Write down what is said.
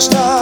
Stop.